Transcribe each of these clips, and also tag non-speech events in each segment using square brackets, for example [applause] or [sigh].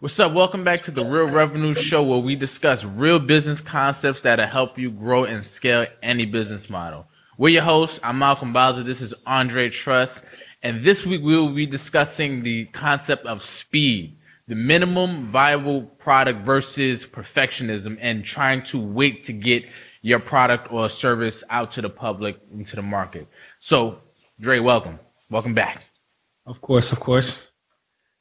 What's up? Welcome back to the Real Revenue Show, where we discuss real business concepts that'll help you grow and scale any business model. We're your hosts. I'm Malcom Bowser. This is Andre Truss. And this week we will be discussing the concept of speed, the minimum viable product versus perfectionism, and trying to wait to get your product or service out to the public, into the market. So, Dre, welcome. Welcome back. Of course, of course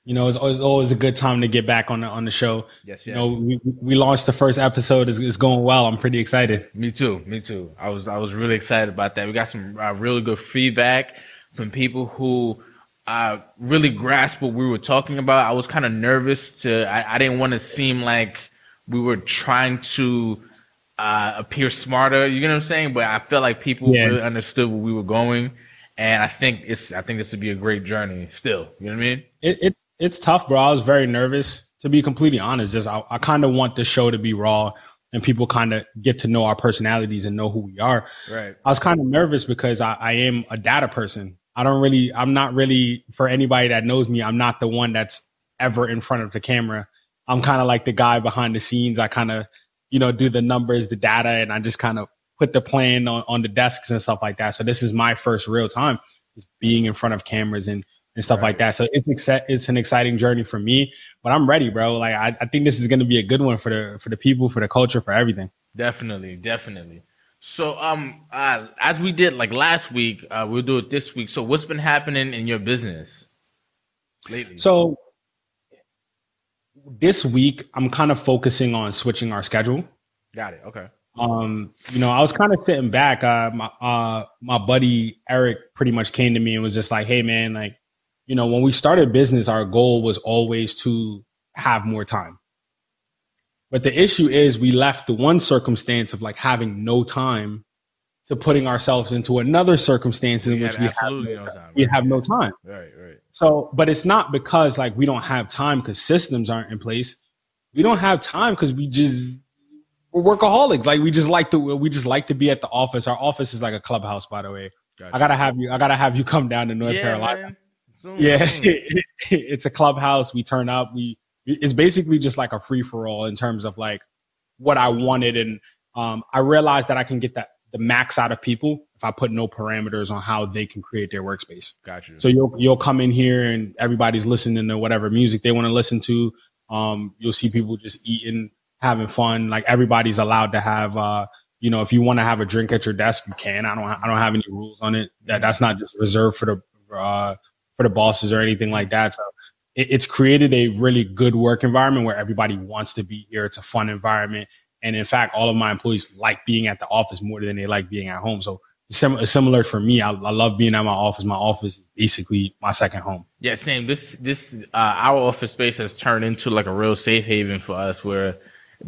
you know, it's always, always a good time to get back on the on the show. Yes, yes. You know, we, we launched the first episode. It's, it's going well. I'm pretty excited. Me too. Me too. I was I was really excited about that. We got some uh, really good feedback from people who uh, really grasped what we were talking about. I was kind of nervous to. I, I didn't want to seem like we were trying to uh, appear smarter. You know what I'm saying? But I felt like people yeah. really understood where we were going, and I think it's. I think this would be a great journey. Still, you know what I mean? It, it's it's tough, bro. I was very nervous to be completely honest. Just I, I kind of want the show to be raw and people kind of get to know our personalities and know who we are. Right. I was kind of nervous because I, I am a data person. I don't really, I'm not really, for anybody that knows me, I'm not the one that's ever in front of the camera. I'm kind of like the guy behind the scenes. I kind of, you know, do the numbers, the data, and I just kind of put the plan on, on the desks and stuff like that. So this is my first real time, being in front of cameras and and stuff right. like that. So it's it's an exciting journey for me, but I'm ready, bro. Like I, I think this is going to be a good one for the for the people, for the culture, for everything. Definitely, definitely. So um, uh, as we did like last week, uh, we'll do it this week. So what's been happening in your business lately? So this week, I'm kind of focusing on switching our schedule. Got it. Okay. Um, you know, I was kind of sitting back. Uh, my uh, my buddy Eric pretty much came to me and was just like, "Hey, man, like." You know, when we started business, our goal was always to have more time. But the issue is we left the one circumstance of like having no time to putting ourselves into another circumstance in we which we have no, no time. Right. we have no time. Right, right. So, but it's not because like we don't have time because systems aren't in place. We don't have time because we just we're workaholics. Like we just like to we just like to be at the office. Our office is like a clubhouse, by the way. Gotcha. I gotta have you. I gotta have you come down to North yeah, Carolina. Man. Zoom, yeah, [laughs] it's a clubhouse. We turn up. We it's basically just like a free for all in terms of like what I wanted, and um, I realized that I can get that the max out of people if I put no parameters on how they can create their workspace. Gotcha. So you'll you'll come in here and everybody's listening to whatever music they want to listen to. Um, you'll see people just eating, having fun. Like everybody's allowed to have. Uh, you know, if you want to have a drink at your desk, you can. I don't. I don't have any rules on it. That that's not just reserved for the uh, for the bosses or anything like that. So it, it's created a really good work environment where everybody wants to be here. It's a fun environment. And in fact, all of my employees like being at the office more than they like being at home. So sim- similar for me. I, I, love being at my office. My office is basically my second home. Yeah, same. This this uh, our office space has turned into like a real safe haven for us, where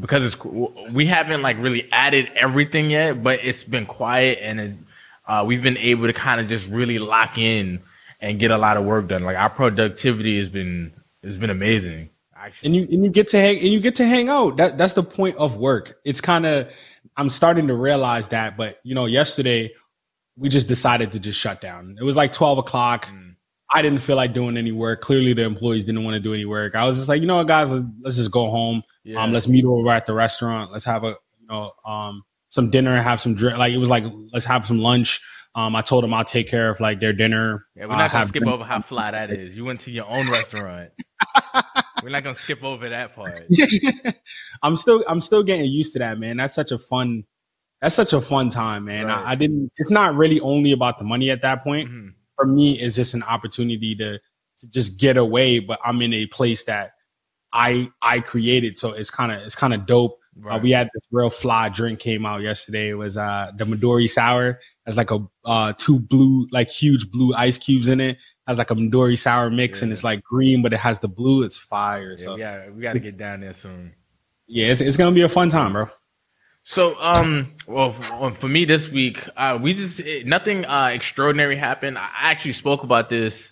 because it's we haven't like really added everything yet, but it's been quiet and it, uh, we've been able to kind of just really lock in and get a lot of work done. Like our productivity has been has been amazing. Actually. And you and you get to hang and you get to hang out. That that's the point of work. It's kind of I'm starting to realize that. But you know, yesterday we just decided to just shut down. It was like 12 o'clock. Mm. I didn't feel like doing any work. Clearly, the employees didn't want to do any work. I was just like, you know what, guys, let's, let's just go home. Yeah. Um, let's meet over at the restaurant. Let's have a you know um some dinner, and have some drink. Like it was like let's have some lunch. Um, I told them I'll take care of like their dinner. Yeah, we're not gonna skip over how fly that is. You went to your own restaurant. [laughs] we're not gonna skip over that part. [laughs] I'm still I'm still getting used to that, man. That's such a fun that's such a fun time, man. Right. I, I, didn't it's not really only about the money at that point. Mm-hmm. For me, it's just an opportunity to to just get away, but I'm in a place that I I created. So it's kind of it's kind of dope right. Uh, we had this real fly drink came out yesterday. It was uh the Midori sour. Has like a uh two blue, like huge blue ice cubes in it. Has like a Midori sour mix yeah. and it's like green, but it has the blue. It's fire. Yeah, so yeah, we got to get down there soon. Yeah, it's it's gonna be a fun time, bro. So, um, well, for me this week, uh, we just it, nothing uh, extraordinary happened. I actually spoke about this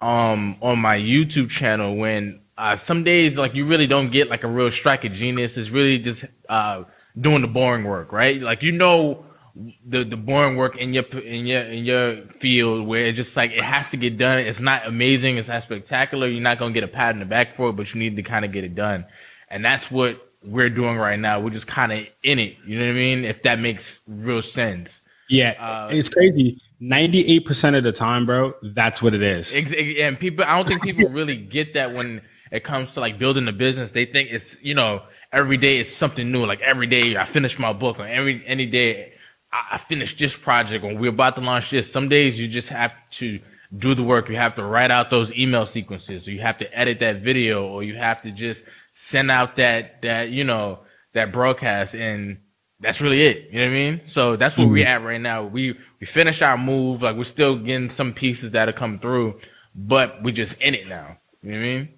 um on my YouTube channel when uh, some days like you really don't get like a real strike of genius. It's really just uh, doing the boring work, right? Like you know the the boring work in your in your in your field where it's just like it has to get done. It's not amazing. It's not spectacular. You're not gonna get a pat in the back for it, but you need to kind of get it done, and that's what we're doing right now. We're just kind of in it. You know what I mean? If that makes real sense. Yeah, uh, it's crazy. Ninety-eight percent of the time, bro, that's what it is. And people, I don't think people [laughs] really get that when it comes to like building a business. They think it's you know every day is something new. Like every day I finish my book, or every any day I, I finish this project, or we're about to launch this. Some days you just have to do the work. You have to write out those email sequences, or you have to edit that video, or you have to just send out that that you know that broadcast, and that's really it. You know what I mean? So that's where mm-hmm. we're at right now. We we finished our move. Like we're still getting some pieces that are coming through, but we're just in it now. You know what I mean?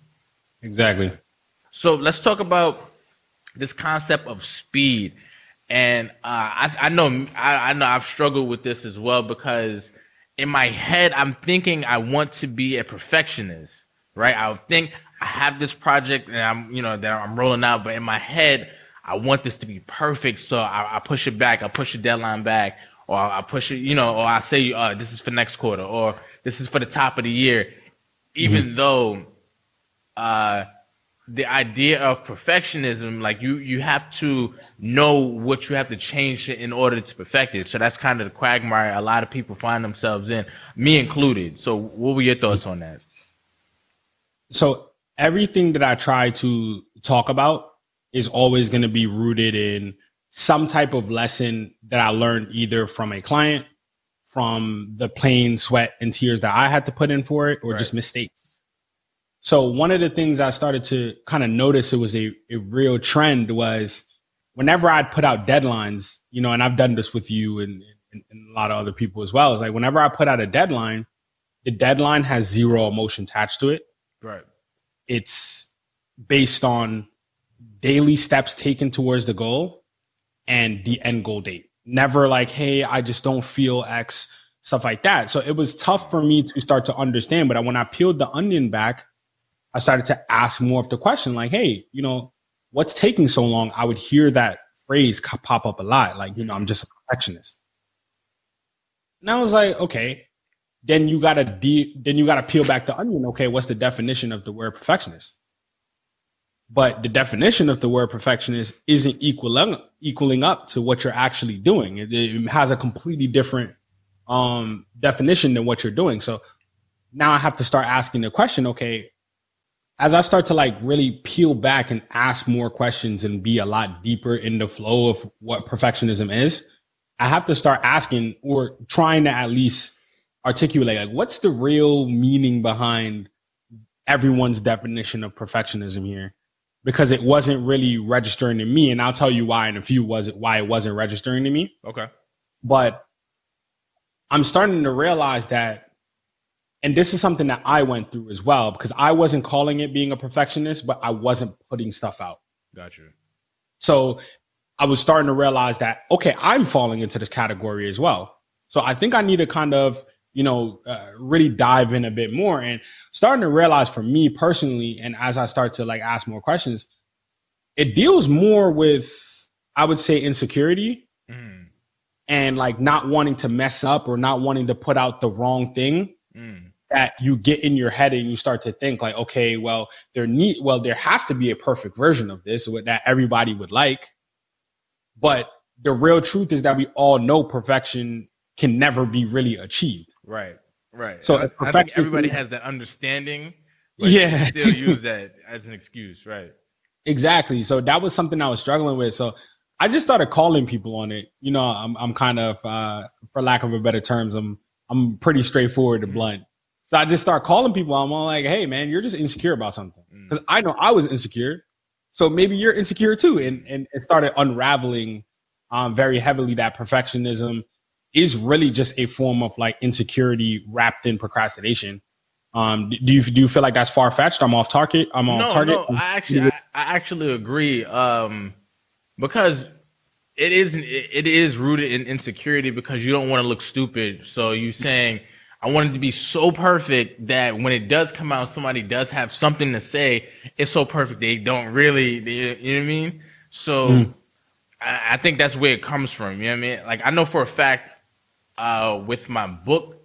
Exactly. So let's talk about this concept of speed. And uh, I, I know I, I know I've struggled with this as well because in my head I'm thinking I want to be a perfectionist, right? I think I have this project and I'm you know that I'm rolling out, but in my head I want this to be perfect, so I, I push it back, I push the deadline back, or I push it, you know, or I say uh, this is for next quarter, or this is for the top of the year, even mm-hmm. though uh, the idea of perfectionism, like you, you have to know what you have to change in order to perfect it. So that's kind of the quagmire a lot of people find themselves in, me included. So what were your thoughts on that? So everything that I try to talk about is always going to be rooted in some type of lesson that I learned either from a client, from the plain sweat and tears that I had to put in for it, or right. just mistakes. So one of the things I started to kind of notice it was a, a real trend was whenever I'd put out deadlines, you know, and I've done this with you and, and, and a lot of other people as well. Is like whenever I put out a deadline, the deadline has zero emotion attached to it. Right. It's based on daily steps taken towards the goal and the end goal date. Never like, hey, I just don't feel X, stuff like that. So it was tough for me to start to understand. But when I peeled the onion back, I started to ask more of the question, like, hey, you know, what's taking so long? I would hear that phrase pop up a lot, like, you know, I'm just a perfectionist. And I was like, okay, then you gotta de- then you gotta peel back the onion. Okay, what's the definition of the word perfectionist? But the definition of the word perfectionist isn't equaling equaling up to what you're actually doing. It, it has a completely different um, definition than what you're doing. So now I have to start asking the question, okay, as I start to like really peel back and ask more questions and be a lot deeper in the flow of what perfectionism is, I have to start asking or trying to at least articulate like what's the real meaning behind everyone's definition of perfectionism here because it wasn't really registering to me and I'll tell you why in a few was it why it wasn't registering to me. Okay. But I'm starting to realize that and this is something that I went through as well because I wasn't calling it being a perfectionist, but I wasn't putting stuff out. Gotcha. So I was starting to realize that, okay, I'm falling into this category as well. So I think I need to kind of, you know, uh, really dive in a bit more and starting to realize for me personally, and as I start to like ask more questions, it deals more with, I would say, insecurity mm. and like not wanting to mess up or not wanting to put out the wrong thing. Mm that you get in your head and you start to think like, okay, well, there need, well, there has to be a perfect version of this that everybody would like. But the real truth is that we all know perfection can never be really achieved. Right. Right. So I, I think everybody has that understanding. yeah. still use that as an excuse. Right. Exactly. So that was something I was struggling with. So I just started calling people on it. You know, I'm I'm kind of uh for lack of a better terms, I'm I'm pretty straightforward and mm-hmm. blunt. So I just start calling people. I'm all like, hey, man, you're just insecure about something. Because mm. I know I was insecure. So maybe you're insecure too. And, and it started unraveling um, very heavily that perfectionism is really just a form of like insecurity wrapped in procrastination. Um, do you do you feel like that's far fetched? I'm off target. I'm off no, target. No, I actually I, I actually agree. Um, because it is it is rooted in insecurity because you don't want to look stupid. So you saying I want it to be so perfect that when it does come out, somebody does have something to say. It's so perfect they don't really, they, you know what I mean? So mm. I, I think that's where it comes from. You know what I mean? Like I know for a fact, uh, with my book,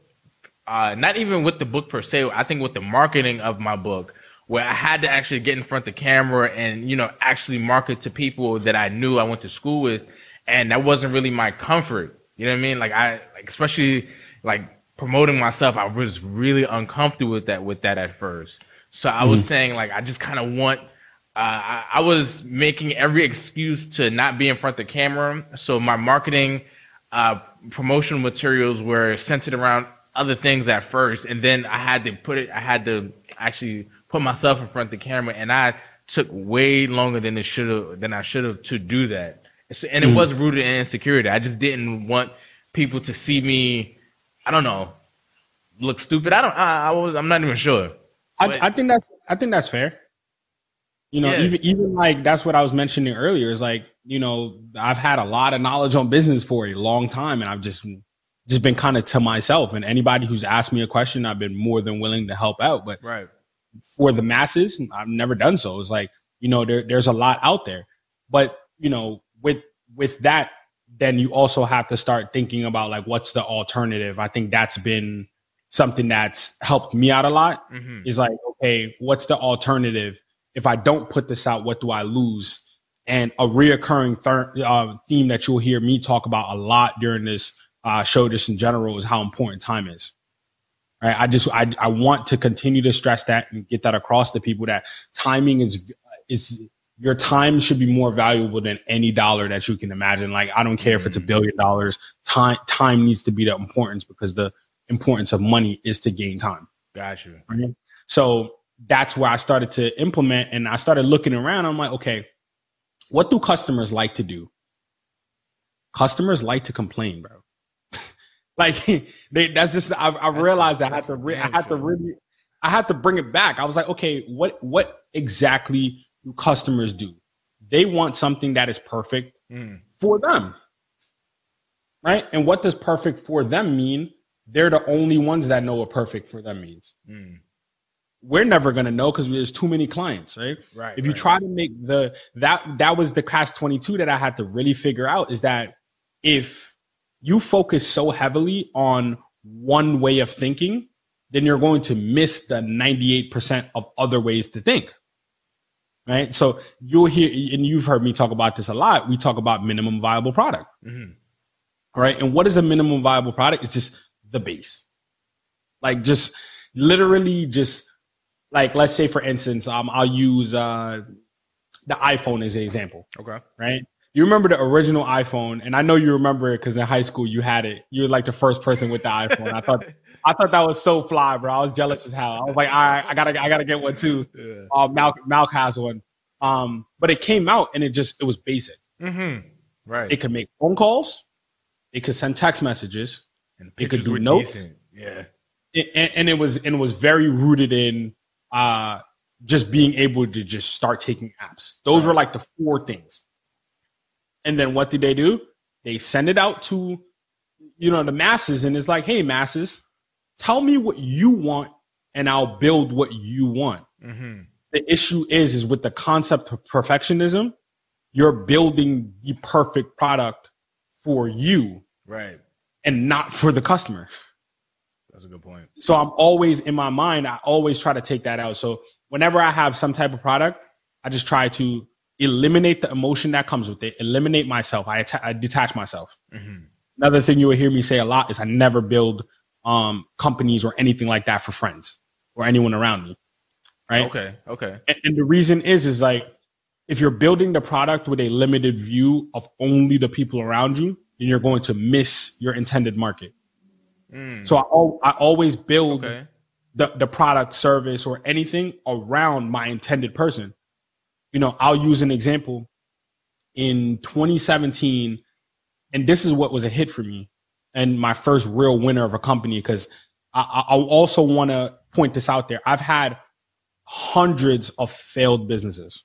uh, not even with the book per se. I think with the marketing of my book, where I had to actually get in front of the camera and you know actually market to people that I knew I went to school with, and that wasn't really my comfort. You know what I mean? Like I, like especially like promoting myself, I was really uncomfortable with that with that at first. So I was mm-hmm. saying like I just kind of want. Uh, I, I was making every excuse to not be in front of the camera. So my marketing, uh, promotional materials were centered around other things at first, and then I had to put it. I had to actually put myself in front of the camera, and I took way longer than it should have than I should have to do that. And it mm. was rooted in insecurity. I just didn't want people to see me. I don't know, look stupid. I don't. I, I was. I'm not even sure. I, I think that's. I think that's fair. You know, yeah. even even like that's what I was mentioning earlier. Is like you know I've had a lot of knowledge on business for a long time, and I've just just been kind of to myself. And anybody who's asked me a question, I've been more than willing to help out. But right for the masses. I've never done so. It's like, you know, there, there's a lot out there. But, you know, with with that, then you also have to start thinking about like what's the alternative. I think that's been something that's helped me out a lot. Mm-hmm. Is like, okay, what's the alternative? If I don't put this out, what do I lose? And a reoccurring thir- uh, theme that you'll hear me talk about a lot during this uh, show, just in general, is how important time is. Right. I just I I want to continue to stress that and get that across to people that timing is is your time should be more valuable than any dollar that you can imagine. Like I don't care if it's a mm-hmm. billion dollars. Time time needs to be the importance because the importance of money is to gain time. Gotcha. Right? So that's where I started to implement and I started looking around. I'm like, okay, what do customers like to do? Customers like to complain, bro. [laughs] Like [laughs] they, that's just I, I realized that I had to re- I had to really I had to bring it back. I was like, okay, what what exactly customers do? They want something that is perfect mm. for them. Right? And what does perfect for them mean? They're the only ones that know what perfect for them means. Mm. We're never gonna know because there's too many clients, right? Right. If you right, try right. to make the that that was the catch 22 that I had to really figure out is that if you focus so heavily on one way of thinking, then you're going to miss the 98% of other ways to think. Right. So you'll hear, and you've heard me talk about this a lot. We talk about minimum viable product. Mm-hmm. Right. And what is a minimum viable product? It's just the base. Like just literally just like, let's say for instance, um, I'll use, uh, the iPhone as an example. Okay. Right you remember the original iPhone, and I know you remember it because in high school you had it. You were like the first person with the [laughs] iPhone. I thought I thought that was so fly, bro. I was jealous as hell. I was like, all right, I gotta I gotta get one too. Yeah. Uh, Malk Malk has one. Um, but it came out and it just it was basic. Mm-hmm. Right. It could make phone calls. It could send text messages. And it could do notes. Decent. Yeah. It, and, and, it was and it was very rooted in uh just being able to just start taking apps. Those right. were like the four things. And then what did they do? They send it out to, you know, the masses, and it's like, hey, masses, tell me what you want, and I'll build what you want. Mm-hmm. The issue is, is with the concept of perfectionism, you're building the perfect product for you, right, and not for the customer. That's a good point. So I'm always in my mind, I always try to take that out. So whenever I have some type of product, I just try to eliminate the emotion that comes with it, eliminate myself. I, att- I detach myself. Mm-hmm. Another thing you will hear me say a lot is I never build um, companies or anything like that for friends or anyone around me. Right. Okay. Okay. And, and the reason is, is like, if you're building the product with a limited view of only the people around you, then you're going to miss your intended market. Mm. So I, I always build okay. the, the product, service, or anything around my intended person you know, I'll use an example in 2017, and this is what was a hit for me and my first real winner of a company because I, I also want to point this out there. I've had hundreds of failed businesses,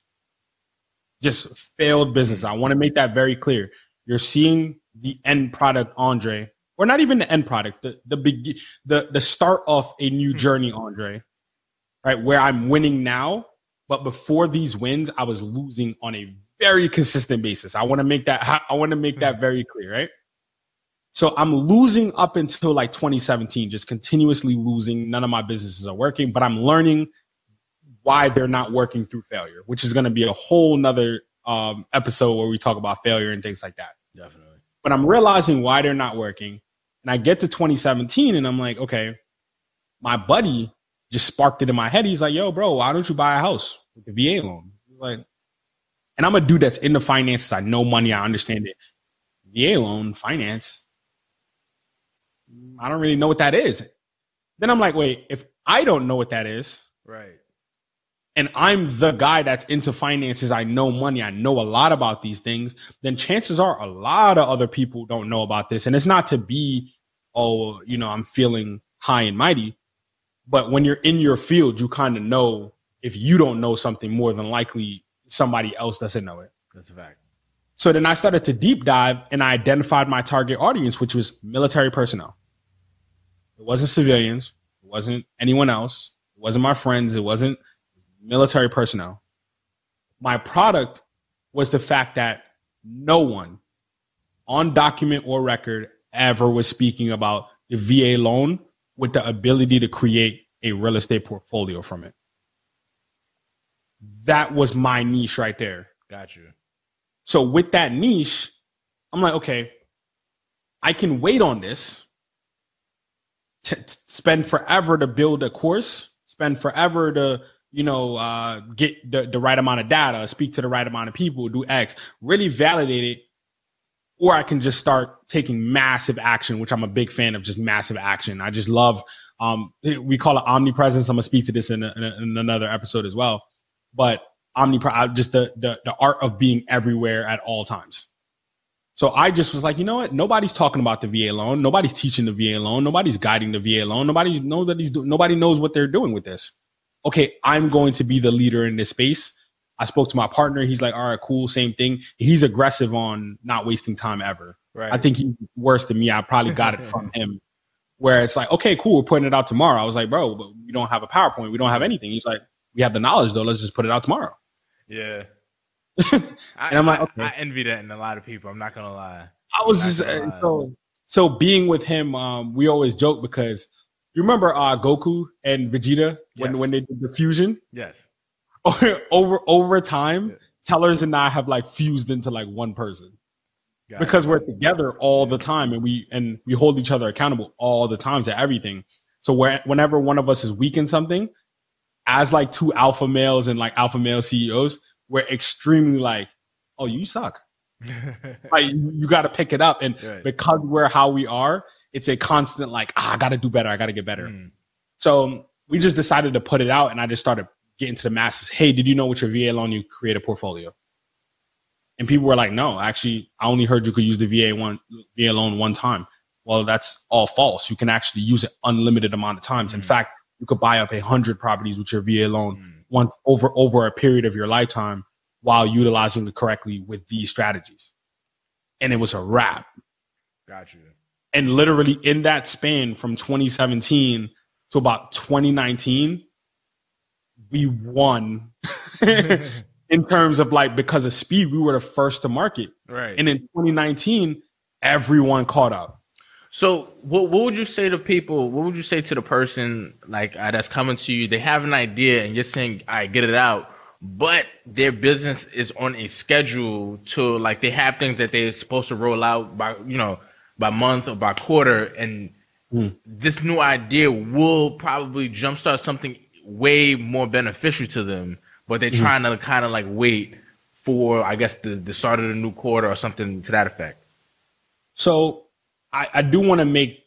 just failed business. I want to make that very clear. You're seeing the end product, Andre, or not even the end product, the the big the the start of a new hmm. journey, Andre, right? Where I'm winning now But before these wins, I was losing on a very consistent basis. I want to make that [laughs] I want to make that very clear, right? So I'm losing up until like 2017, just continuously losing. None of my businesses are working, but I'm learning why they're not working through failure, which is going to be a whole nother um, episode where we talk about failure and things like that. Definitely. But I'm realizing why they're not working. And I get to 2017 and I'm like, okay, my buddy just sparked it in my head. He's like, yo, bro, why don't you buy a house with a VA loan? He's like, and I'm a dude that's in the finances. I know money. I understand it. VA loan, finance. I don't really know what that is. Then I'm like, wait, if I don't know what that is, Right. and I'm the guy that's into finances, I know money, I know a lot about these things, then chances are a lot of other people don't know about this. And it's not to be, oh, you know, I'm feeling high and mighty, but when you're in your field, you kind of know if you don't know something, more than likely somebody else doesn't know it. That's a fact. So then I started to deep dive and I identified my target audience, which was military personnel. It wasn't civilians. It wasn't anyone else. It wasn't my friends. It wasn't military personnel. My product was the fact that no one on document or record ever was speaking about the VA loan with the ability to create a real estate portfolio from it. That was my niche right there. Gotcha. So with that niche, I'm like, okay, I can wait on this, t- spend forever to build a course, spend forever to, you know, uh, get the, the right amount of data, speak to the right amount of people, do X, really validate it. Or I can just start taking massive action, which I'm a big fan of just massive action. I just love, um, we call it omnipresence. I'm gonna speak to this in, a, in, another episode as well. But omnipre just the, the the art of being everywhere at all times. So I just was like, you know what? Nobody's talking about the VA loan. Nobody's teaching the VA loan. Nobody's guiding the VA loan. Nobody's nobody's nobody knows what they're doing with this. Okay, I'm going to be the leader in this space. I spoke to my partner. He's like, all right, cool, same thing. He's aggressive on not wasting time ever. Right. I think he's worse than me. I probably got it from him. Where it's like, okay, cool, we're putting it out tomorrow. I was like, bro, but we don't have a PowerPoint. We don't have anything. He's like, we have the knowledge though. Let's just put it out tomorrow. Yeah. And I, I'm like, I- okay. I envy that in a lot of people. I'm not gonna lie. I was just uh, so so being with him. Um, we always joke because you remember uh, Goku and Vegeta when Yes. when they did the fusion Yes. [laughs] over over time. Yeah. Tellers and I have like fused into like one person Got because it. we're together all the time and we and we hold each other accountable all the time to everything. So where, whenever one of us is weak in something, as like two alpha males and like alpha male CEOs, we're extremely like, oh, you suck. [laughs] Like you, got to pick it up, and Right. because we're how we are, it's a constant like, ah, I got to do better. I got to get better. Mm. So we just decided to put it out, and I just started getting to the masses. Hey, did you know with your VA loan you create a portfolio? And people were like, no, actually, I only heard you could use the VA one VA loan one time. Well, that's all false. You can actually use it unlimited amount of times. In Mm. fact, you could buy up a hundred properties with your VA loan Mm. Once over over a period of your lifetime while utilizing it correctly with these strategies. And it was a wrap. Got you. And literally in that span from 2017 to about 2019, we won [laughs] in terms of like because of speed, we were the first to market. right. And in 2019, everyone caught up. So, what what would you say to people? What would you say to the person like uh, that's coming to you? They have an idea, and you're saying, "I right, get it out," but their business is on a schedule to like they have things that they're supposed to roll out by you know by month or by quarter, and Hmm. this new idea will probably jumpstart something way more beneficial to them, but they're trying to kind of like wait for I guess the the start of the new quarter or something to that effect. So I, I do want to make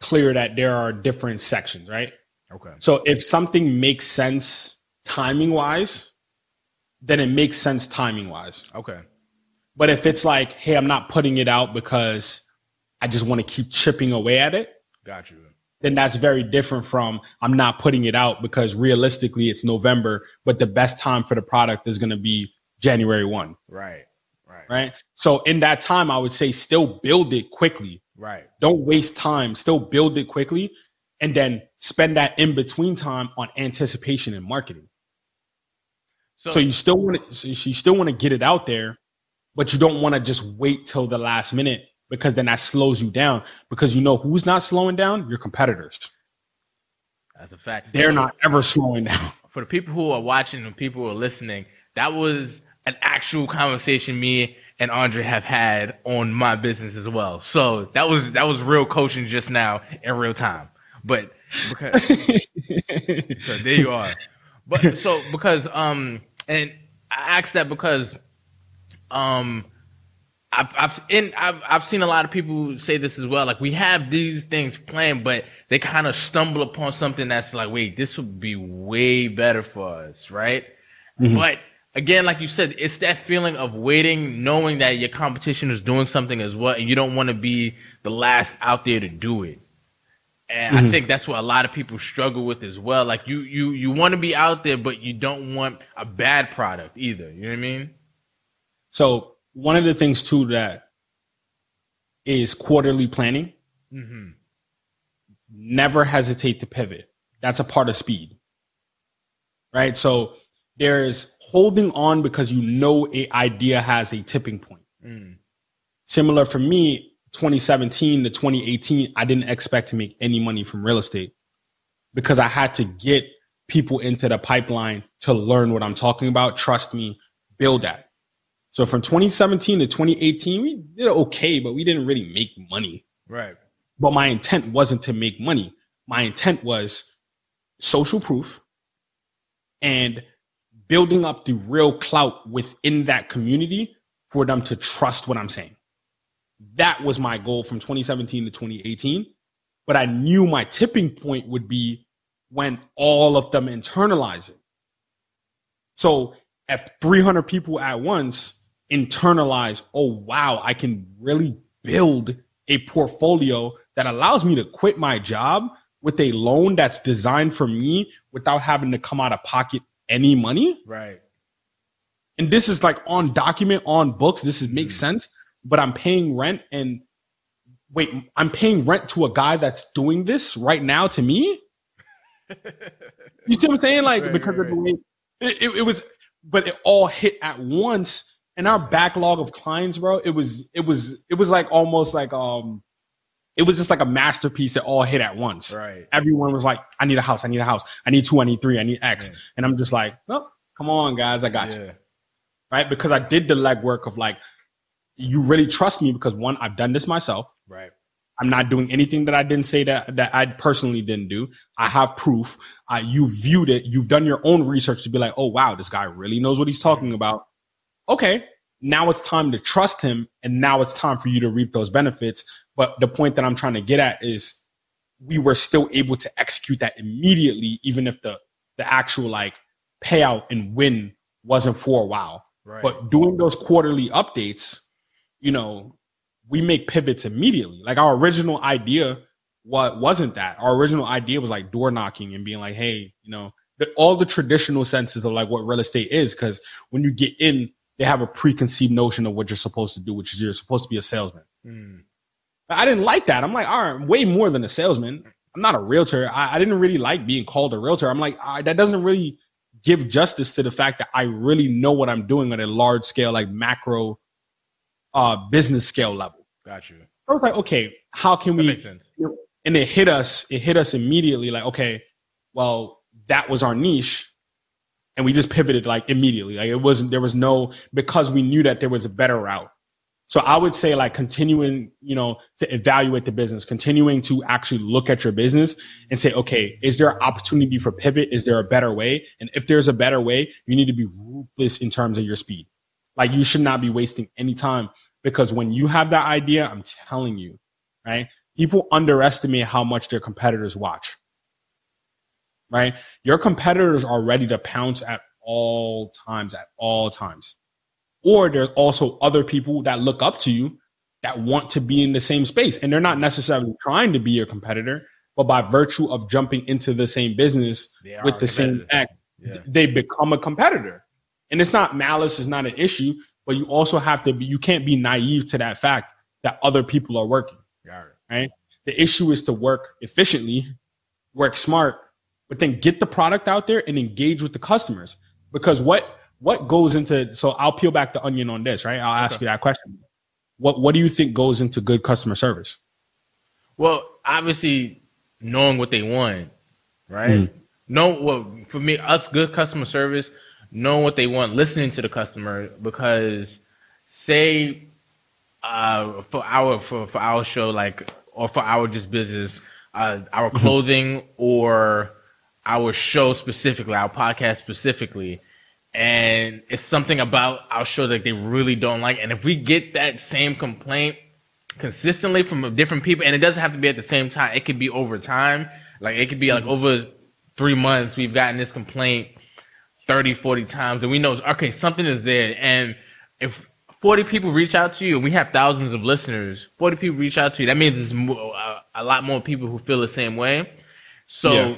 clear that there are different sections, right? Okay. So if something makes sense timing wise, then it makes sense timing wise. Okay. But if it's like, hey, I'm not putting it out because I just want to keep chipping away at it, Got you. then that's very different from I'm not putting it out because realistically it's November, but the best time for the product is going to be January 1, Right. Right. right? So in that time, I would say still build it quickly. Right. Don't waste time, still build it quickly and then spend that in between time on anticipation and marketing. So, so you still want to, so you still want to get it out there, but you don't want to just wait till the last minute because then that slows you down because you know who's not slowing down? Your competitors. That's a fact. They're not ever slowing down. [laughs] For the people who are watching and people who are listening, that was an actual conversation me and Andre have had on my business as well. So that was that was real coaching just now in real time. But because [laughs] so there you are. But so because um and I asked that because um I've I've in I've I've seen a lot of people say this as well. Like we have these things planned, but they kind of stumble upon something that's like, wait, this would be way better for us, right? Mm-hmm. But again, like you said, it's that feeling of waiting, knowing that your competition is doing something as well, and you don't want to be the last out there to do it. And mm-hmm. I think that's what a lot of people struggle with as well. Like you, you, you want to be out there, but you don't want a bad product either. You know what I mean? So one of the things too that is quarterly planning. Mm-hmm. Never hesitate to pivot. That's a part of speed, right? So there's holding on because you know a idea has a tipping point. Mm. Similar for me, 2017 to 2018, I didn't expect to make any money from real estate because I had to get people into the pipeline to learn what I'm talking about. Trust me, build that. So from 2017 to 2018, we did okay, but we didn't really make money. Right. But my intent wasn't to make money. My intent was social proof and building up the real clout within that community for them to trust what I'm saying. That was my goal from 2017 to 2018. But I knew my tipping point would be when all of them internalize it. So if 300 people at once internalize, oh, wow, I can really build a portfolio that allows me to quit my job with a loan that's designed for me without having to come out of pocket any money. Right. And this is like on document, on books. This is makes mm. sense. But I'm paying rent and wait, I'm paying rent to a guy that's doing this right now to me. you see what I'm saying? Like right, because right, of the way it, it, it was, but it all hit at once. And our backlog of clients, bro, it was it was it was like almost like um it was just like a masterpiece that all hit at once. Right. Everyone was like, I need a house, I need a house, I need two, I need three, I need X. Yeah. And I'm just like, well, come on, guys, I got yeah. you. Right. Because I did the legwork of like, you really trust me because one, I've done this myself. Right. I'm not doing anything that I didn't say that that I personally didn't do. I have proof. Uh, you viewed it. You've done your own research to be like, oh wow, this guy really knows what he's talking about. Okay, now it's time to trust him, and now it's time for you to reap those benefits. But the point that I'm trying to get at is we were still able to execute that immediately, even if the the actual like payout and win wasn't for a while. Right. But doing those quarterly updates, you know, we make pivots immediately. Like our original idea what wasn't that. Our original idea was like door knocking and being like, hey, you know, the, all the traditional senses of like what real estate is. Cause when you get in, they have a preconceived notion of what you're supposed to do, which is you're supposed to be a salesman. Mm. I didn't like that. I'm like, all right, I'm way more than a salesman. I'm not a realtor. I, I didn't really like being called a realtor. I'm like, that doesn't really give justice to the fact that I really know what I'm doing on a large scale, like macro uh, business scale level. Got you. I was like, okay, how can that we? And it hit us. It hit us immediately. Like, okay, well, that was our niche, and we just pivoted like immediately. Like it wasn't. There was no because we knew that there was a better route. So I would say like continuing, you know, to evaluate the business, continuing to actually look at your business and say, okay, is there opportunity for pivot? Is there a better way? And if there's a better way, you need to be ruthless in terms of your speed. Like you should not be wasting any time because when you have that idea, I'm telling you, right? People underestimate how much their competitors watch, right? Your competitors are ready to pounce at all times, at all times. Or there's also other people that look up to you that want to be in the same space. And they're not necessarily trying to be your competitor, but by virtue of jumping into the same business with the same act, yeah. they become a competitor. And it's not malice, is not an issue, but you also have to be, you can't be naive to that fact that other people are working. Right. The issue is to work efficiently, work smart, but then get the product out there and engage with the customers. Because what what goes into so I'll peel back the onion on this, right? I'll ask Okay. you that question. What what do you think goes into good customer service? Well, obviously knowing what they want, right? Mm. Know well for me, us good customer service, knowing what they want, listening to the customer because say uh for our for, for our show like or for our just business, uh our clothing or our show specifically, our podcast specifically, and it's something about our show that they really don't like. And if we get that same complaint consistently from different people, and it doesn't have to be at the same time, it could be over time. Like it could be like over three months, we've gotten this complaint 30, 40 times, and we know, okay, something is there. And if 40 people reach out to you, and we have thousands of listeners, 40 people reach out to you, that means there's uh, a lot more people who feel the same way. So Yeah.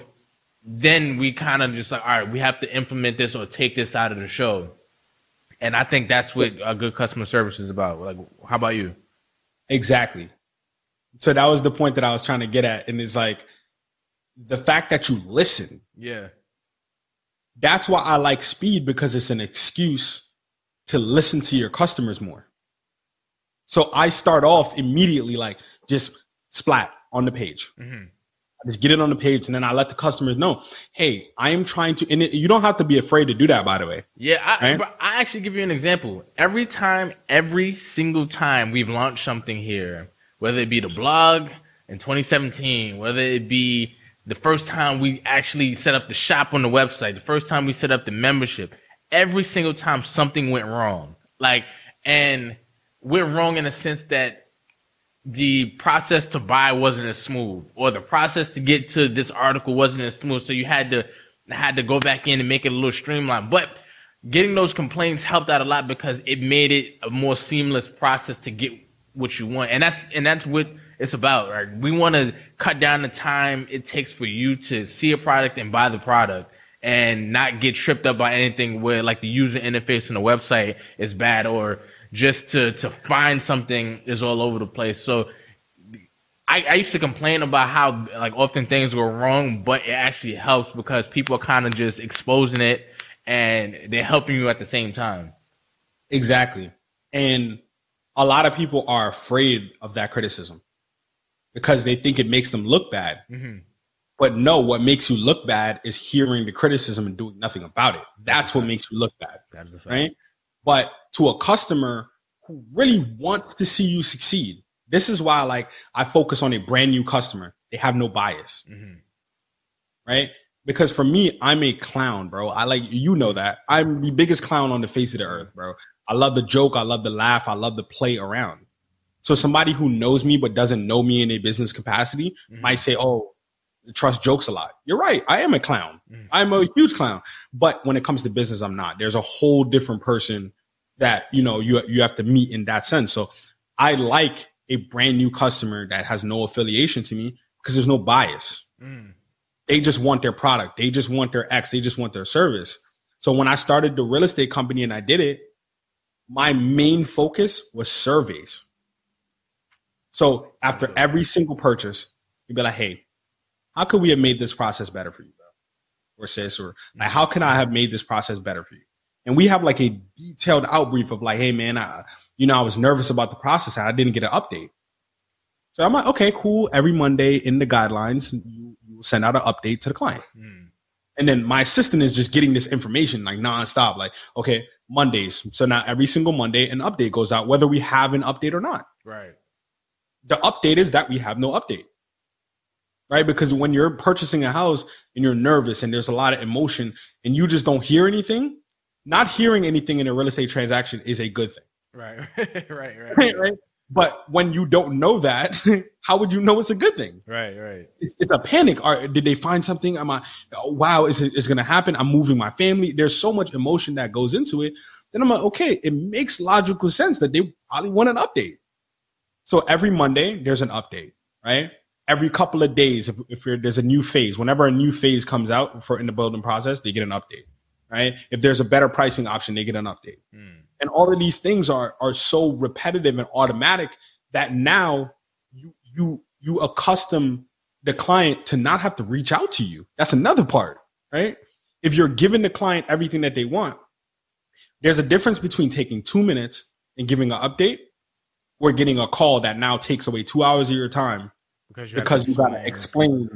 Then we kind of just like, all right, we have to implement this or take this out of the show. And I think that's what a good customer service is about. Like, how about you? Exactly. So that was the point that I was trying to get at. And it's like the fact that you listen, Yeah. that's why I like speed because it's an excuse to listen to your customers more. So I start off immediately like just splat on the page. Mhm. I just get it on the page and then I let the customers know, hey, I am trying to, and it, you don't have to be afraid to do that, by the way. Yeah, I, Right? I actually give you an example. Every time, every single time we've launched something here, whether it be the blog in 2017, whether it be the first time we actually set up the shop on the website, the first time we set up the membership, every single time something went wrong. Like, and we're wrong in the sense that the process to buy wasn't as smooth, or the process to get to this article wasn't as smooth. So you had to had to go back in and make it a little streamlined. But getting those complaints helped out a lot because it made it a more seamless process to get what you want, and that's and that's what it's about. Right? We want to cut down the time it takes for you to see a product and buy the product. And not get tripped up by anything where like the user interface on the website is bad or just to to find something is all over the place. So I, I used to complain about how like often things go wrong, but it actually helps because people are kind of just exposing it and they're helping you at the same time. Exactly. And a lot of people are afraid of that criticism because they think it makes them look bad. Mm-hmm. But no, what makes you look bad is hearing the criticism and doing nothing about it. That's what makes you look bad, right? But to a customer who really wants to see you succeed, this is why like I focus on a brand new customer. They have no bias, Mhm. right? Because for me, I'm a clown, bro. I like you know that. I'm the biggest clown on the face of the earth, bro. I love the joke, I love the laugh, I love the play around. So somebody who knows me but doesn't know me in a business capacity Mhm. might say, "Oh, Truss jokes a lot." You're right. I am a clown. Mhm. I'm a huge clown. But when it comes to business, I'm not. There's a whole different person that you know you you have to meet in that sense. So I like a brand new customer that has no affiliation to me because there's no bias. Mm. They just want their product. They just want their X. They just want their service. So when I started the real estate company and I did it, my main focus was surveys. So after every single purchase, you'd be like, hey, how could we have made this process better for you, bro? Or sis, or like, how can I have made this process better for you? And we have like a detailed outbrief of like, hey man, I, you know, I was nervous about the process and I didn't get an update. So I'm like, okay, cool. Every Monday in the guidelines, you, you will send out an update to the client. Mm. And then my assistant is just getting this information like nonstop. Like, okay, Mondays. So now every single Monday, an update goes out, whether we have an update or not. Right. The update is that we have no update. Right? Because when you're purchasing a house and you're nervous and there's a lot of emotion and you just don't hear anything, not hearing anything in a real estate transaction is a good thing. Right. [laughs] right. Right. [laughs] Right? Right. But when you don't know that, [laughs] how would you know it's a good thing? Right. Right. it's, it's a panic. Or did they find something? Am I? Oh, wow, is it is going to happen? I'm moving my family. There's so much emotion that goes into it. Then I'm like, okay, it makes logical sense that they probably want an update. So every Monday there's an update, right? Every couple of days, if, if you're, there's a new phase, whenever a new phase comes out for in the building process, they get an update, right? If there's a better pricing option, they get an update Mm. and all of these things are are so repetitive and automatic that now you you you accustom the client to not have to reach out to you that's another part right if you're giving the client everything that they want There's a difference between taking two minutes and giving an update or getting a call that now takes away two hours of your time because you, because you gotta explain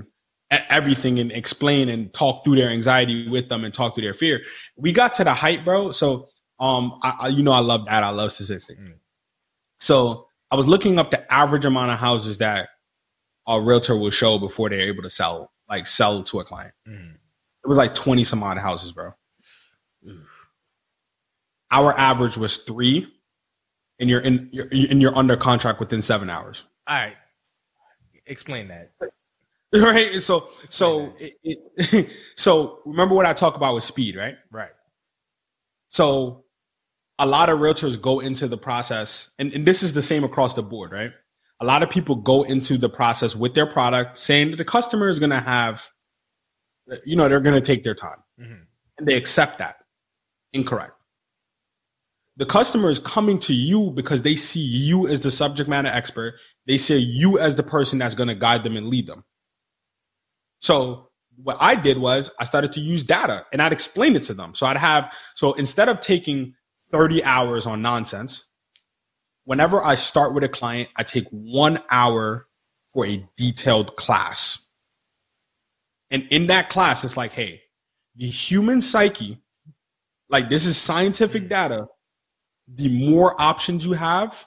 everything and explain and talk through their anxiety with them and talk through their fear. We got to the height, bro. So um, I, I you know I love that. I love statistics. Mm. So I was looking up the average amount of houses that a realtor will show before they're able to sell, like sell to a client. Mhm. It was like 20 some odd houses, bro. Oof. Our average was three, and you're in you're, and you're under contract within seven hours. All right. Explain that. [laughs] Right. So so it, it, [laughs] so remember what I talk about with speed, right? Right. So a lot of realtors go into the process, and, and this is the same across the board, right? A lot of people go into the process with their product saying that the customer is gonna have, you know, they're gonna take their time. Mhm. and they accept that. Incorrect. The customer is coming to you because they see you as the subject matter expert. They see you as the person that's going to guide them and lead them. So what I did was I started to use data and I'd explain it to them. So I'd have, so instead of taking 30 hours on nonsense, whenever I start with a client, I take one hour for a detailed class. And in that class, it's like, hey, the human psyche, like this is scientific mm. data, the more options you have,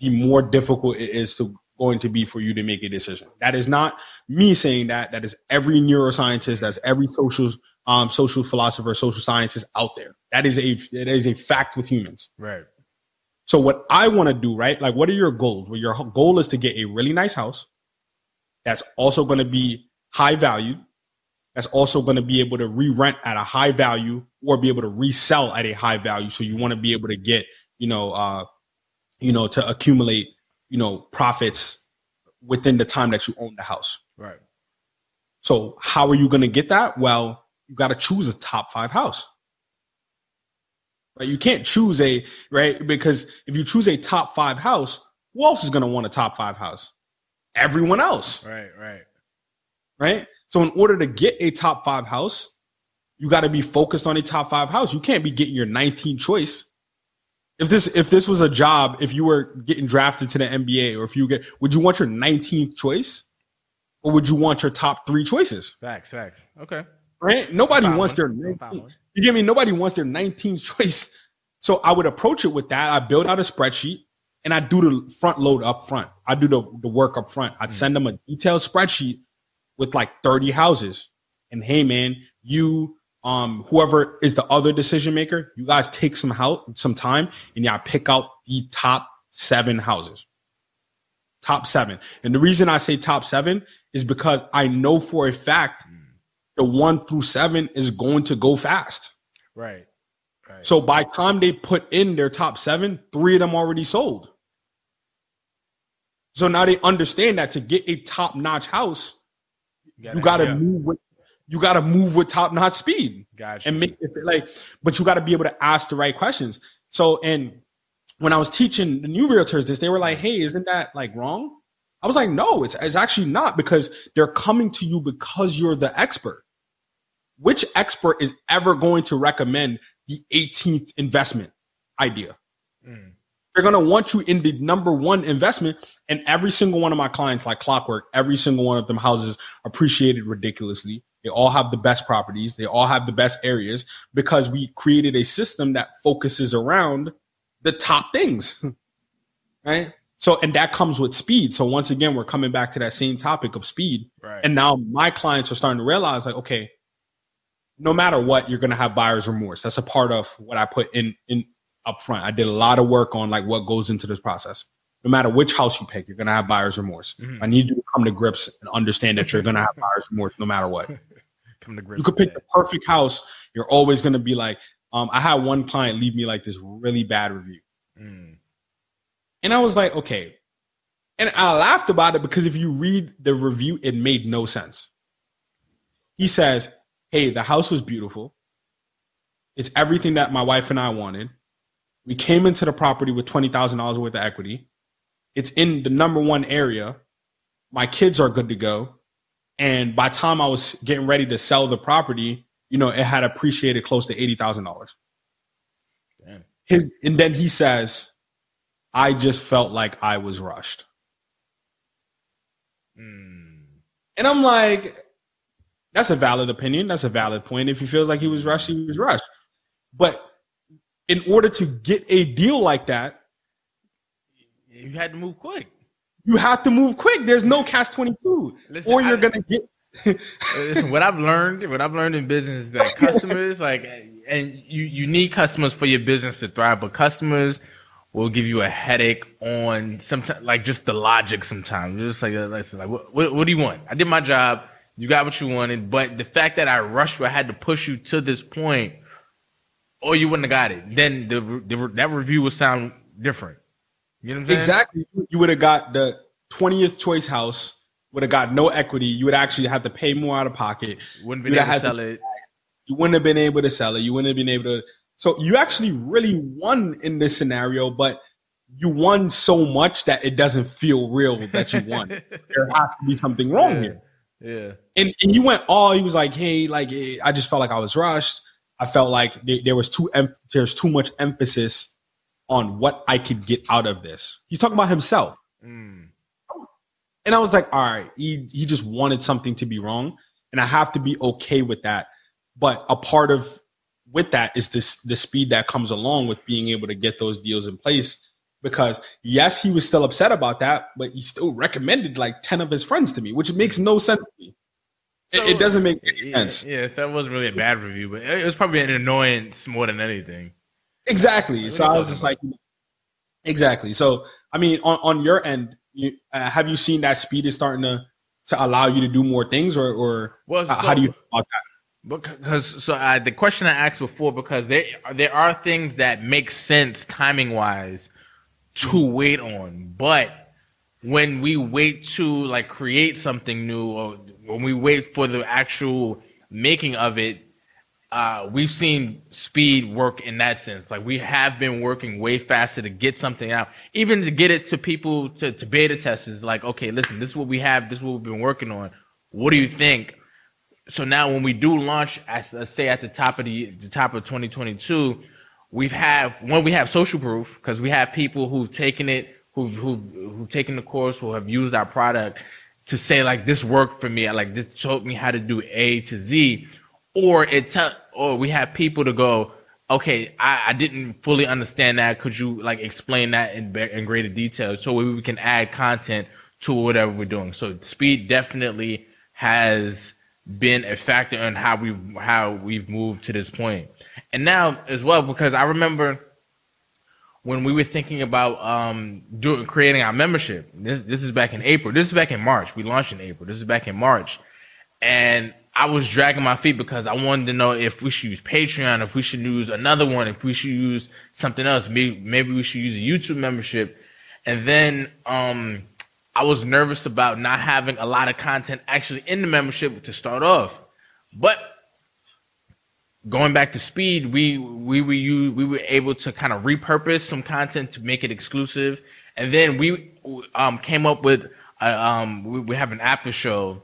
the more difficult it is to going to be for you to make a decision. That is not me saying that. That is every neuroscientist, that's every social um social philosopher, social scientist out there. That is a it is a fact with humans. Right. So what I want to do, right? Like, what are your goals? Well, your goal is to get a really nice house that's also going to be high valued. That's also going to be able to re-rent at a high value or be able to resell at a high value. So you want to be able to get, you know, uh, you know, to accumulate, you know, profits within the time that you own the house. Right. So how are you going to get that? Well, you got to choose a top five house. Right? You can't choose a right because if you choose a top five house, who else is going to want a top five house? Everyone else, Right. Right. right? So in order to get a top five house, you got to be focused on a top five house. You can't be getting your 19th choice. If this if this was a job, if you were getting drafted to the NBA, or if you get, would you want your 19th choice, or would you want your top three choices? Facts. Facts. Okay. Right? Nobody Found wants one. their 19th. You get me? Nobody wants their 19th choice. [laughs] So I would approach it with that. I build out a spreadsheet and I do the front load up front. I do the, the work up front. I'd Mm. send them a detailed spreadsheet with like 30 houses. And hey, man, you, um, whoever is the other decision maker, you guys take some help, some time and y'all pick out the top seven houses. Top seven. And the reason I say top seven is because I know for a fact Mm. the one through seven is going to go fast. Right. Right. So by time they put in their top seven, three of them already sold. So now they understand that to get a top notch house, you gotta yeah. move with you gotta move with top notch speed Gotcha. and make it like, but you gotta be able to ask the right questions. So and when I was teaching the new realtors this, they were like, Hey, isn't that like wrong? I was like, no, it's it's actually not because they're coming to you because you're the expert. Which expert is ever going to recommend the 18th investment idea? Mm. They're going to want you in the number one investment. And every single one of my clients, like clockwork, every single one of them houses appreciated ridiculously. They all have the best properties. They all have the best areas because we created a system that focuses around the top things. [laughs] right. So, and that comes with speed. So once again, we're coming back to that same topic of speed. Right. And now my clients are starting to realize like, okay, no matter what, you're going to have buyer's remorse. That's a part of what I put in, in up front. I did a lot of work on like what goes into this process. No matter which house you pick, you're going to have buyer's remorse. Mhm. I need you to come to grips and understand that you're going to have [laughs] buyer's remorse no matter what. Come to grips You could pick the perfect house. You're always going to be like, um, I had one client leave me like this really bad review. Mm. And I was like, okay. And I laughed about it because if you read the review, it made no sense. He says, Hey, the house was beautiful. It's everything that my wife and I wanted. We came into the property with $20,000 worth of equity. It's in the number one area. My kids are good to go. And by the time I was getting ready to sell the property, you know, it had appreciated close to $80,000. his and then he says, I just felt like I was rushed. Mm. And I'm like, that's a valid opinion. That's a valid point. If he feels like he was rushed, he was rushed. But in order to get a deal like that, You had to move quick. You have to move quick. There's no catch 22. Listen, or you're I- going to get [laughs] Listen, what I've learned, what I've learned in business is that customers [laughs] like, and you you need customers for your business to thrive, but customers will give you a headache on sometimes like just the logic. Sometimes You're just like, uh, listen, like what, what what do you want? I did my job. You got what you wanted, but the fact that I rushed you, I had to push you to this point, or you wouldn't have got it. Then the, the that review would sound different. You know exactly. You would have got the 20th choice house, would have got no equity. You would actually have to pay more out of pocket. Wouldn't be You'd able to sell it. You wouldn't have been able to sell it. You wouldn't have been able to. So you actually really won in this scenario, but you won so much that it doesn't feel real that you won. [laughs] there has to be something wrong yeah. here. Yeah. and, and you went all he was like hey like eh, i just felt like i was rushed i felt like there, there was too em- there's too much emphasis on what i could get out of this. He's talking about himself. Mm. and i was like all right he, he just wanted something to be wrong. And i have to be okay with that. But a part of with that is this the speed that comes along with being able to get those deals in place. Because yes he was still upset about that but he still recommended like 10 of his friends to me which makes no sense to me. It, it doesn't make any Yeah, sense. Yeah, so that wasn't really a bad review, but it was probably an annoyance more than anything. Exactly. So i was just like exactly. So i mean on, on your end you, uh, have you seen that speed is starting to to allow you to do more things or or Well, how, how do you so- about that? Because so I, the question I asked before, because there there are things that make sense timing wise to wait on, but when we wait to like create something new, or when we wait for the actual making of it, uh, we've seen speed work in that sense. Like we have been working way faster to get something out, even to get it to people to, to beta testers. Like, okay, listen, this is what we have. This is what we've been working on. What do you think? So now when we do launch, as let's say at the top of the, the top of 2022, we've have when we have social proof because we have people who've taken it, who've who've who've taken the course, who have used our product to say like this worked for me, like this showed me how to do A to Z, or it te- or we have people to go, okay, I, I didn't fully understand that. Could you like explain that in in greater detail so we can add content to whatever we're doing? So speed definitely has been a factor in how we how we've moved to this. And now as well because I remember when we were thinking about um doing creating our membership. This this is back in April. This is back in March. We launched in April. This is back in March. And I was dragging my feet because I wanted to know if we should use Patreon, if we should use another one, if we should use something else. Maybe maybe we should use a YouTube membership. And then um I was nervous about not having a lot of content actually in the membership to start off. But going back to speed, we we were you we were able to kind of repurpose some content to make it exclusive, and then we um came up with uh, um we, we have an after show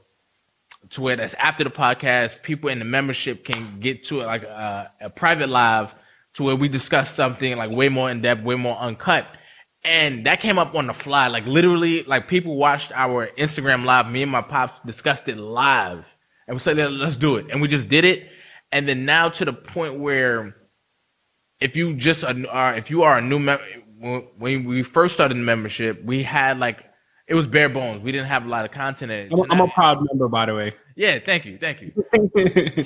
to where that's after the podcast, people in the membership can get to it like a, a private live to where we discuss something like way more in depth, way more uncut. And that came up on the fly. Like literally, like people watched our Instagram live. Me and my pops discussed it live. And we said, let's do it. And we just did it. And then now to the point where if you just are, if you are a new member, when we first started the membership, we had like, it was bare bones. We didn't have a lot of content in it. I'm, I'm a proud member by the way Yeah, thank you, thank you.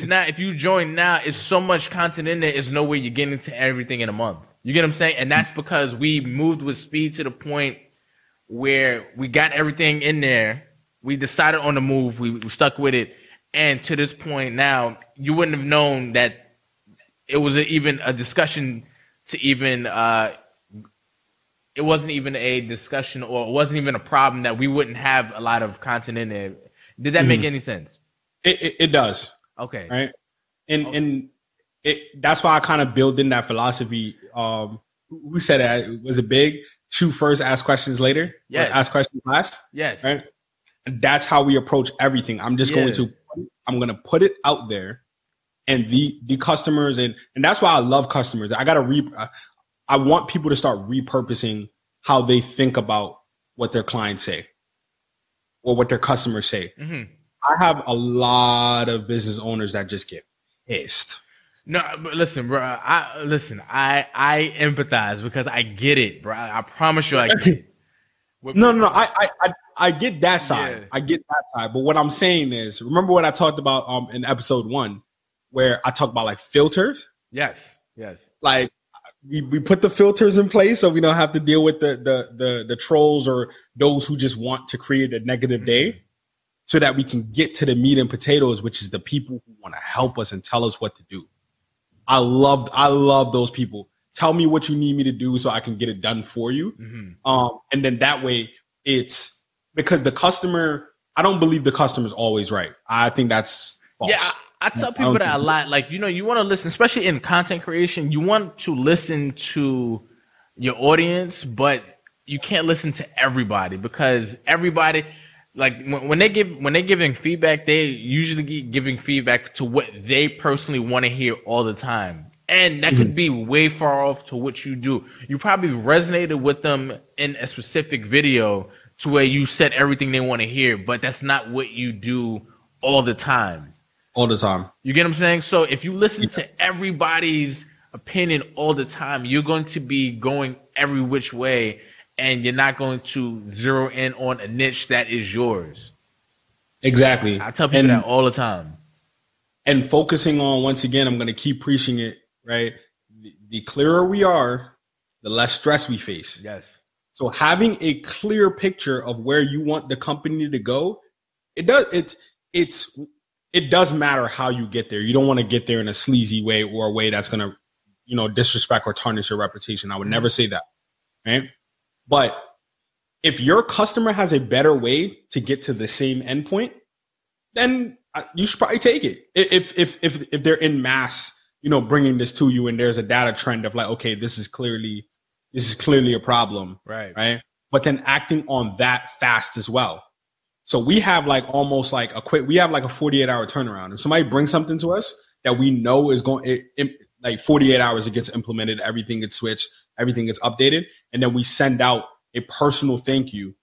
[laughs] now, if you join now, it's so much content in there. It's no way you're getting to everything in a month. You get what I'm saying? And that's because we moved with speed to the point where we got everything in there. We decided on the move. We, we stuck with it, and to this point now, you wouldn't have known that it was a, even a discussion to even. Uh, it wasn't even a discussion, or it wasn't even a problem that we wouldn't have a lot of content in there. Did that make any sense? it, it, it does Okay. right and Okay. and it that's why i kind of build in that philosophy um who said that was it big shoot first ask questions later Yes. ask questions last Yes. right and that's how we approach everything i'm just going to i'm going to put it out there and the the customers and and that's why i love customers i gotta re I want people to start repurposing how they think about what their clients say or what their customers say. Mhm. I have a lot of business owners that just get pissed. No, but listen, bro. I listen. I I empathize because I get it, bro. I promise you, I get it. [laughs] No, no, no. I, I, I, I get that side. Yeah. I get that side. But what I'm saying is, remember what I talked about um in episode one, where I talked about like filters. Yes, yes. Like we, we put the filters in place so we don't have to deal with the the the, the trolls or those who just want to create a negative day, so that we can get to the meat and potatoes, which is the people who want to help us and tell us what to do. I loved I love those people. Tell me what you need me to do so I can get it done for you. Mhm. Um, and then that way it's because the customer, I don't believe the customer is always right. I think that's false. Yeah, I, tell people that a lot. Like, you know, you want to listen, especially in content creation, you want to listen to your audience, but you can't listen to everybody because everybody, like, when, when they give when they're giving feedback, they usually gi- giving feedback to what they personally want to hear all the time. And that could mm-hmm. be way far off to what you do. You probably resonated with them in a specific video to where you said everything they want to hear, but that's not what you do all the time. All the time. You get what I'm saying? So if you listen to everybody's opinion all the time, you're going to be going every which way and you're not going to zero in on a niche that is yours. Exactly. I tell people and, that all the time. and focusing on once again, I'm going to keep preaching it. Right. The, the clearer we are, the less stress we face. Yes. So having a clear picture of where you want the company to go, it does it's it's it does matter how you get there. You don't want to get there in a sleazy way or a way that's gonna, you know, disrespect or tarnish your reputation. I would never say that. Right. But if your customer has a better way to get to the same endpoint, then uh, you should probably take it. If if if if they're in mass, you know, bringing this to you, and there's a data trend of like, okay, this is clearly this is clearly a problem, Right. right? But then acting on that fast as well. So we have like almost like a quick, we have like a 48 hour turnaround. If somebody brings something to us that we know is going, it, it, like 48 hours, it gets implemented, everything gets switched, everything gets updated, and then we send out a personal thank you.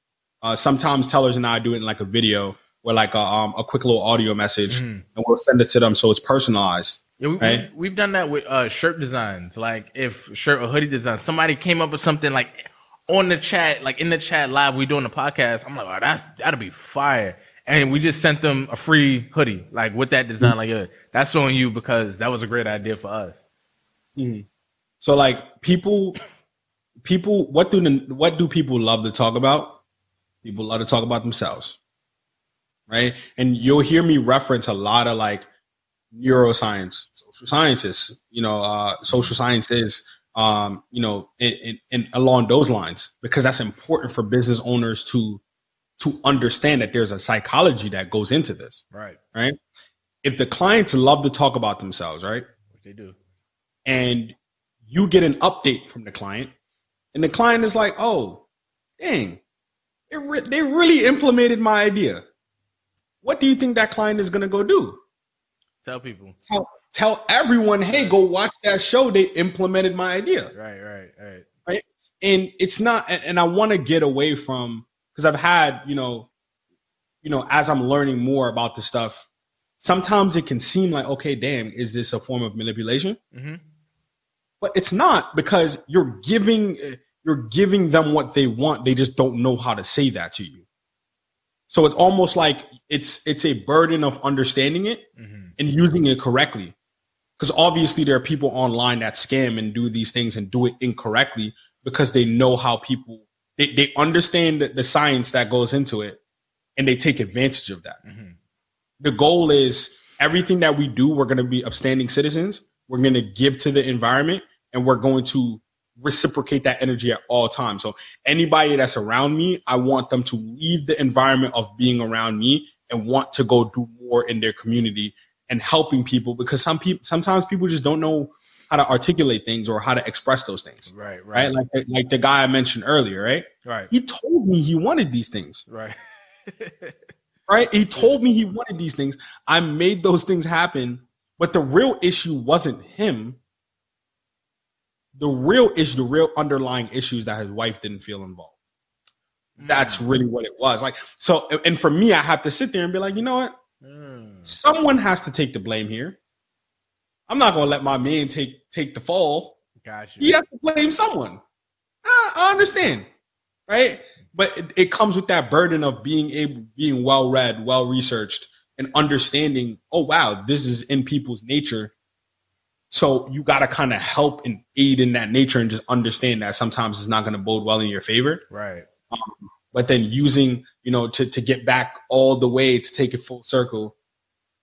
Uh, sometimes tellers and I do it in like a video or like a, um, a quick little audio message, Mhm. and we'll send it to them so it's personalized. Yeah, we, Right. we, have done that with uh, shirt designs. Like if shirt or hoodie design, somebody came up with something like on the chat, like in the chat live, we doing the podcast. I'm like, oh, that's that'll be fire. And we just sent them a free hoodie, like with that design. Like, yeah, that's on you because that was a great idea for us. So like people, people, what do the, what do people love to talk about? People love to talk about themselves, right? And you'll hear me reference a lot of like neuroscience, social scientists, you know, uh, social sciences, um, you know, and, and along those lines, because that's important for business owners to to understand that there's a psychology that goes into this, Right. right? If the clients love to talk about themselves, right? What they do. and you get an update from the client, and the client is like, "Oh, dang, it re- they really implemented my idea." What do you think that client is going to go do? Tell people. Tell, tell everyone, "Hey, go watch that show. They implemented my idea." Right. Right. Right. Right. And it's not, and, I want to get away from because I've had, you know, you know, as I'm learning more about the stuff, sometimes it can seem like, okay, damn, is this a form of manipulation? hmm but it's not because you're giving you're giving them what they want they just don't know how to say that to you so it's almost like it's it's a burden of understanding it hmm and using it correctly because obviously there are people online that scam and do these things and do it incorrectly because they know how people they, they understand the, science that goes into it and they take advantage of that hmm the goal is everything that we do, we're going to be upstanding citizens. We're going to give to the environment and we're going to reciprocate that energy at all times. So anybody that's around me, I want them to leave the environment of being around me and want to go do more in their community and helping people because some people, sometimes people just don't know how to articulate things or how to express those things. Right. Right. Right. Like, like the guy I mentioned earlier, right? Right. He told me he wanted these things Right. [laughs] right? He told me he [laughs] wanted these things. I made those things happen, but the real issue wasn't him. the real issue, the real underlying issues that his wife didn't feel involved. That's Mm. really what it was. Like so, and for me, I have to sit there and be like, you know what? Mm. Someone has to take the blame here. I'm not gonna let my man take take the fall. Got He you. has to blame someone. I, I understand, right? But it, it comes with that burden of being able, being well read, well researched, and understanding. Oh wow, this is in people's nature. So you got to kind of help and aid in that nature, and just understand that sometimes it's not going to bode well in your favor. Right. But then using, you know, to to get back all the way to take it full circle,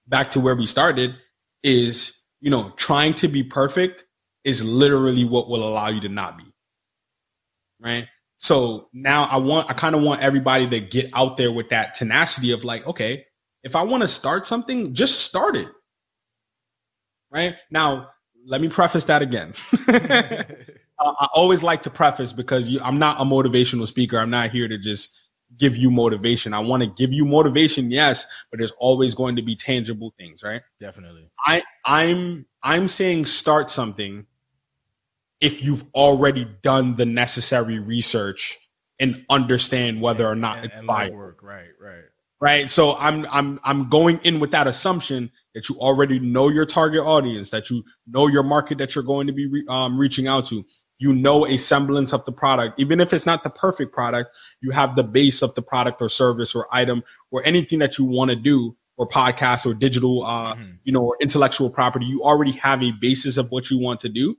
back to where we started, is you know trying to be perfect is literally what will allow you to not be. Right. So now I want, I kind of want everybody to get out there with that tenacity of like, okay, if I want to start something, just start it. Right. Now, let me preface that again. [laughs] [laughs] I I always like to preface because you, I'm not a motivational speaker. I'm not here to just give you motivation. I want to give you motivation, yes, but there's always going to be tangible things, right? Definitely. I I'm I'm saying start something if you've already done the necessary research and understand whether or not And, it's and viable. work. Right. Right. Right. So I'm I'm I'm going in with that assumption that you already know your target audience, that you know your market that you're going to be re- um, reaching out to. You know a semblance of the product, even if it's not the perfect product. You have the base of the product or service or item or anything that you want to do, or podcast or digital, uh, Mhm. you know, or intellectual property. You already have a basis of what you want to do,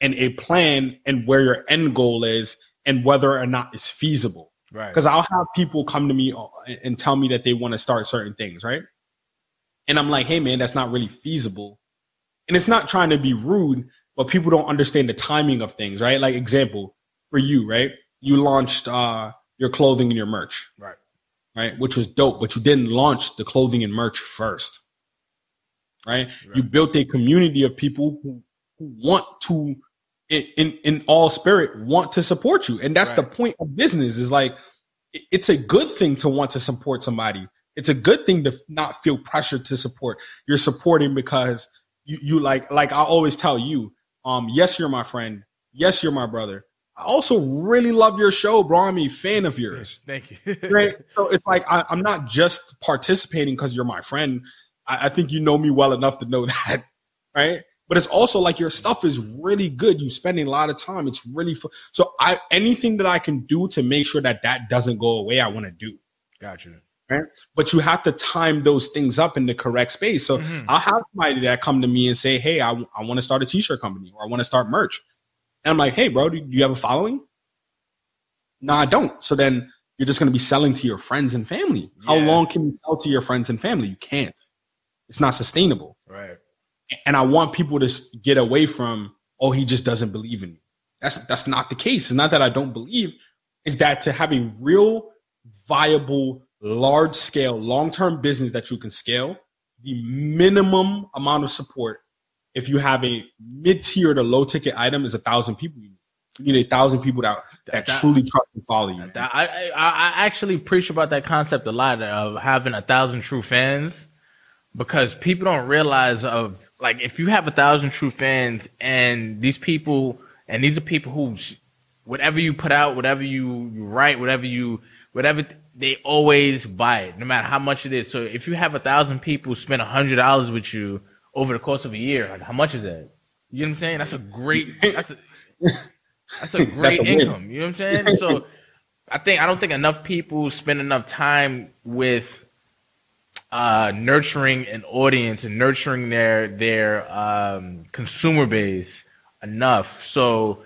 and a plan and where your end goal is, and whether or not it's feasible Right. because I'll have people come to me uh, and tell me that they want to start certain things, right? And I'm like, hey man, that's not really feasible. And it's not trying to be rude, but people don't understand the timing of things, right? Like example for you, right? You launched uh, your clothing and your merch, Right. right? Which was dope, but you didn't launch the clothing and merch first, right? You built a community of people who, who want to, in, in in all spirit, want to support you, and that's the point of business. Is like it's a good thing to want to support somebody. It's a good thing to not feel pressure to support. You're supporting because you you like like I always tell you, um, yes, you're my friend. Yes, you're my brother. I also really love your show, bro. I'm a fan of yours Thank you. [laughs] right? So it's like I, I'm not just participating because you're my friend. I, I think you know me well enough to know [laughs] that, right? But it's also like your stuff is really good. You spending a lot of time. It's really fu- so. I anything that I can do to make sure that that doesn't go away, I want to do. Got you. But you have to time those things up in the correct space. So Mhm. I'll have somebody that come to me and say, "Hey, I, I want to start a t-shirt company or I want to start merch," and I'm like, "Hey, bro, do, you have a following?" No, I don't. So then you're just going to be selling to your friends and family. How long can you sell to your friends and family? You can't. It's not sustainable. Right. And I want people to get away from, "Oh, he just doesn't believe in me." That's that's not the case. It's not that I don't believe. Is that to have a real, viable, large scale, long term business that you can scale, the minimum amount of support, if you have a mid tier to low ticket item, is a thousand people. You need. A thousand people that, that, That- truly trust and follow you. That- I, I I actually preach about that concept a lot of having a thousand true fans because people don't realize of like if you have a thousand true fans and these people and these are people who whatever you put out whatever you, you write whatever you whatever they always buy it no matter how much it is. So if you have a thousand people spend a hundred dollars with you over the course of a year like how much is that? You know what i'm saying? That's a great that's a that's a [laughs] great That's a income you know what i'm saying? [laughs] So I think I don't think enough people spend enough time with uh, nurturing an audience and nurturing their their um, consumer base enough. So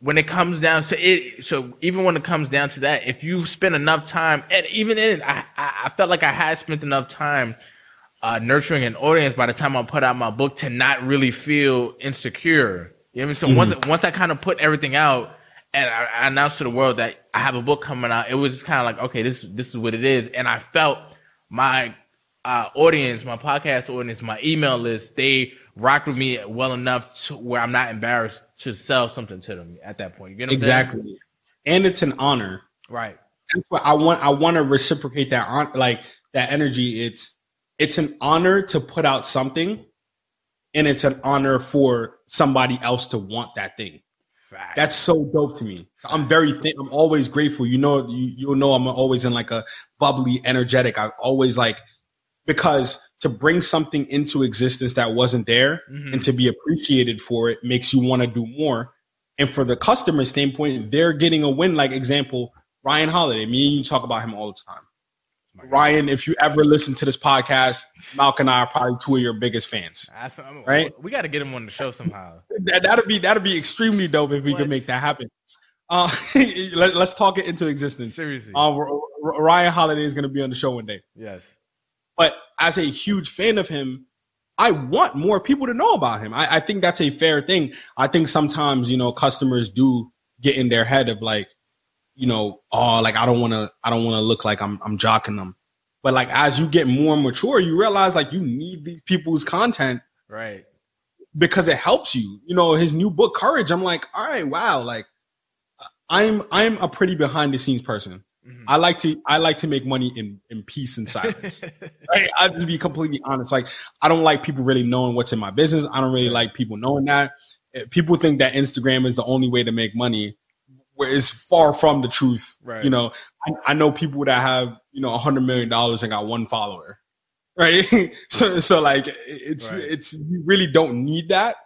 when it comes down to it, so even when it comes down to that, if you spend enough time, and even in it, I, I, felt like I had spent enough time uh, nurturing an audience by the time I put out my book to not really feel insecure. You know what I mean? So once once I kind of put everything out and I, I announced to the world that I have a book coming out, it was kind of like, okay, this this is what it is, and I felt my uh, audience, my podcast audience, my email list, they rock with me well enough to where I'm not embarrassed to sell something to them at that point. You know I'm saying? Exactly. And it's an honor. Right. That's what I want. I want to reciprocate that on like that energy. It's it's an honor to put out something, and it's an honor for somebody else to want that thing. Fact. That's so dope to me. I'm very thin. I'm always grateful. You know, you you'll know I'm always in like a bubbly, energetic. I always like because to bring something into existence that wasn't there Mhm. and to be appreciated for it makes you want to do more. And for the customer standpoint, they're getting a win. Like example, Ryan Holiday. Me and you talk about him all the time. Ryan, if you ever listen to this podcast, Malcom and I are probably two of your biggest fans. Right? We got to get him on the show somehow. That, that'd be that'd be extremely dope if we could make that happen. Uh, [laughs] let, us talk it into existence. Seriously. Um, R- Ryan Holiday is going to be on the show one day. yes. But as a huge fan of him, I want more people to know about him. I, I think that's a fair thing. I think sometimes you know customers do get in their head of like, you know, oh, like I don't want to, I don't want to look like I'm I'm jocking them. But like as you get more mature, you realize like you need these people's content Right. because it helps you. You know, his new book, Courage. I'm like, all right, wow, like I'm I'm a pretty behind the scenes person. Mhm. I like to I like to make money in in peace and silence. [laughs] right? I just be completely honest. Like I don't like people really knowing what's in my business. I don't really like people knowing that. Eh, People think that Instagram is the only way to make money, where it's far from the truth. Right. You know, I, I know people that have you know a hundred million dollars and got one follower. Right. [laughs] so so like it's Right. it's you really don't need that.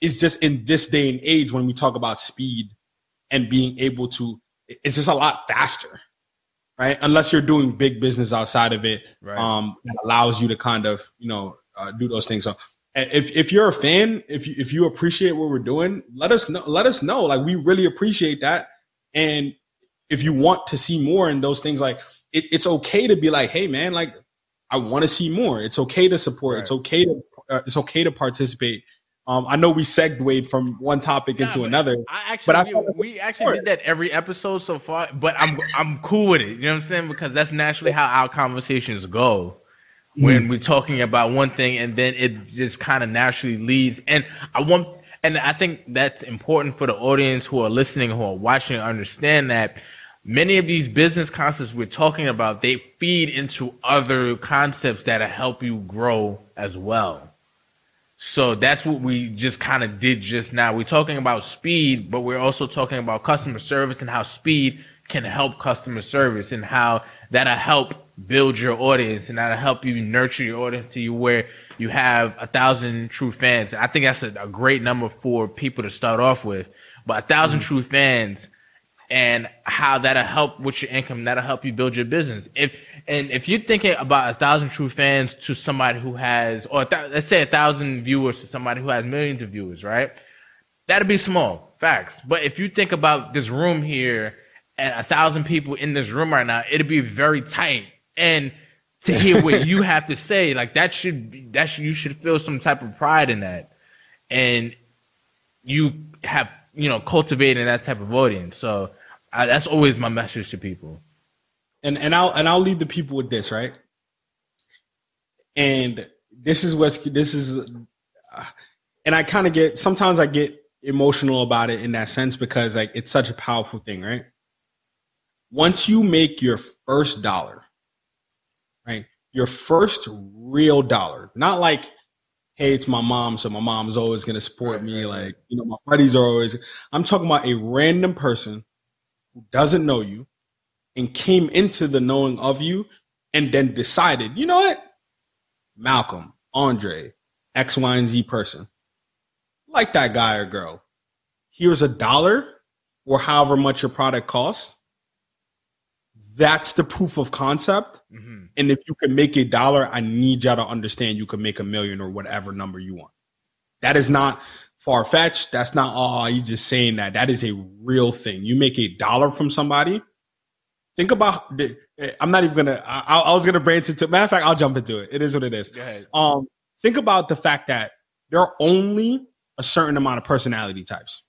It's just in this day and age when we talk about speed and being able to it's just a lot faster right? Unless you're doing big business outside of it Right. um that allows you to kind of you know uh, do those things. So if if you're a fan if you if you appreciate what we're doing let us know let us know. Like we really appreciate that. And if you want to see more in those things like it, it's okay to be like hey man like i want to see more. It's okay to support. It's okay to uh, it's okay to participate um i know we segued from one topic Nah, into another I actually, But I we, we actually did that every episode so far, but I'm I'm cool with it. You know what I'm saying? Because that's naturally how our conversations go. When we're talking about one thing and then it just kind of naturally leads. And I want, and I think that's important for the audience who are listening, who are watching, to understand that many of these business concepts we're talking about, they feed into other concepts that help you grow as well. So that's what we just kind of did just now. We're talking about speed, but we're also talking about customer service and how speed can help customer service and how that'll help build your audience and that'll help you nurture your audience to you where you have a thousand true fans. I think that's a, a great number for people to start off with. But a 1000 mm. true fans and how that'll help with your income, that'll help you build your business. If and if you're thinking about a thousand true fans to somebody who has, or thou- let's say a thousand viewers to somebody who has millions of viewers, right? That'd be small, facts. But if you think about this room here and a thousand people in this room right now, it'd be very tight. And to hear what [laughs] you have to say, like that should be, that should, you should feel some type of pride in that. And you have, you know, cultivating that type of audience. So I, that's always my message to people. And and I'll and I'll leave the people with this, right? And this is what's this is, uh, and I kind of get sometimes I get emotional about it in that sense because like it's such a powerful thing, right? Once you make your first dollar, right? Your first real dollar, not like, hey, it's my mom, so my mom's always gonna support me. Like, you know, my buddies are always. I'm talking about a random person who doesn't know you and came into the knowing of you and then decided, you know what? Malcom, Andre, X, Y, and Z person. Like that guy or girl. Here's a dollar or however much your product costs. That's the proof of concept. hmm And if you can make a dollar, I need y'all to understand you can make a million or whatever number you want. That is not far fetched. That's not, oh, you just saying that. That is a real thing. You make a dollar from somebody. Think about, the- I'm not even gonna, I, I was gonna branch into, matter of fact, I'll jump into it. It is what it is. Um, think about the fact that there are only a certain amount of personality types.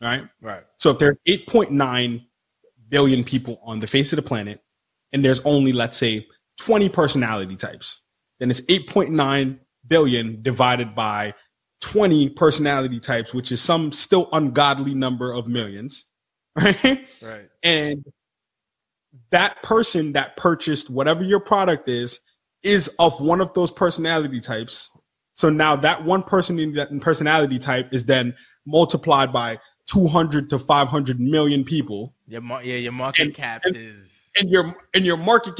Right? Right. So if there are 8.9 billion people on the face of the planet, and there's only, let's say, 20 personality types, then it's 8.9 billion divided by 20 personality types, which is some still ungodly number of millions. [laughs] Right? Right. And that person that purchased whatever your product is, is of one of those personality types. So now that one person in that personality type is then multiplied by 200 to 500 million people. Your mar- yeah, your market And- cap and- is And your and your market,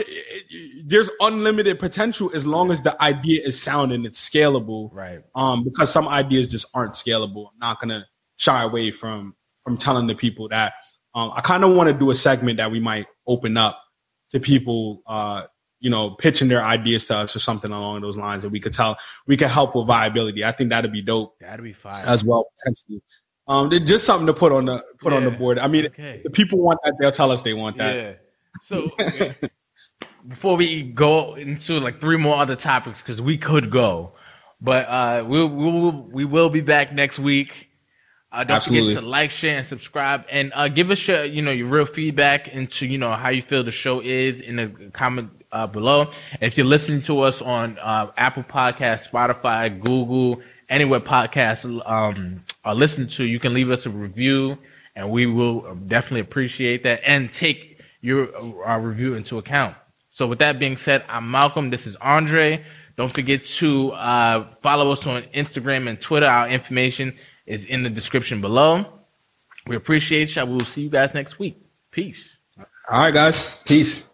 there's unlimited potential as long as the idea is sound and it's scalable. right. Um, because some ideas just aren't scalable. I'm not gonna shy away from from telling the people that. Um, I kind of want to do a segment that we might open up to people, uh, you know, pitching their ideas to us or something along those lines, and we could tell we could help with viability. I think that'd be dope That'd be fire. as well potentially. Um, just something to put on the put on the board. I mean, Okay. the people want that, they'll tell us they want that. Yeah. So [laughs] before we go into like three more other topics, because we could go, but uh, we'll, we'll we will be back next week. Uh, don't Absolutely. forget to like, share, and subscribe, and uh, give us your you know your real feedback into you know how you feel the show is in the comment uh, below. And if you're listening to us on uh, Apple Podcast, Spotify, Google, anywhere podcasts um, are listened to, you can leave us a review, and we will definitely appreciate that and take your uh, review into account. So with that being said, I'm Malcom. This is Andre. Don't forget to uh, follow us on Instagram and Twitter. Our information is in the description below. We appreciate you. We will see you guys next week. Peace. All right, guys. Peace.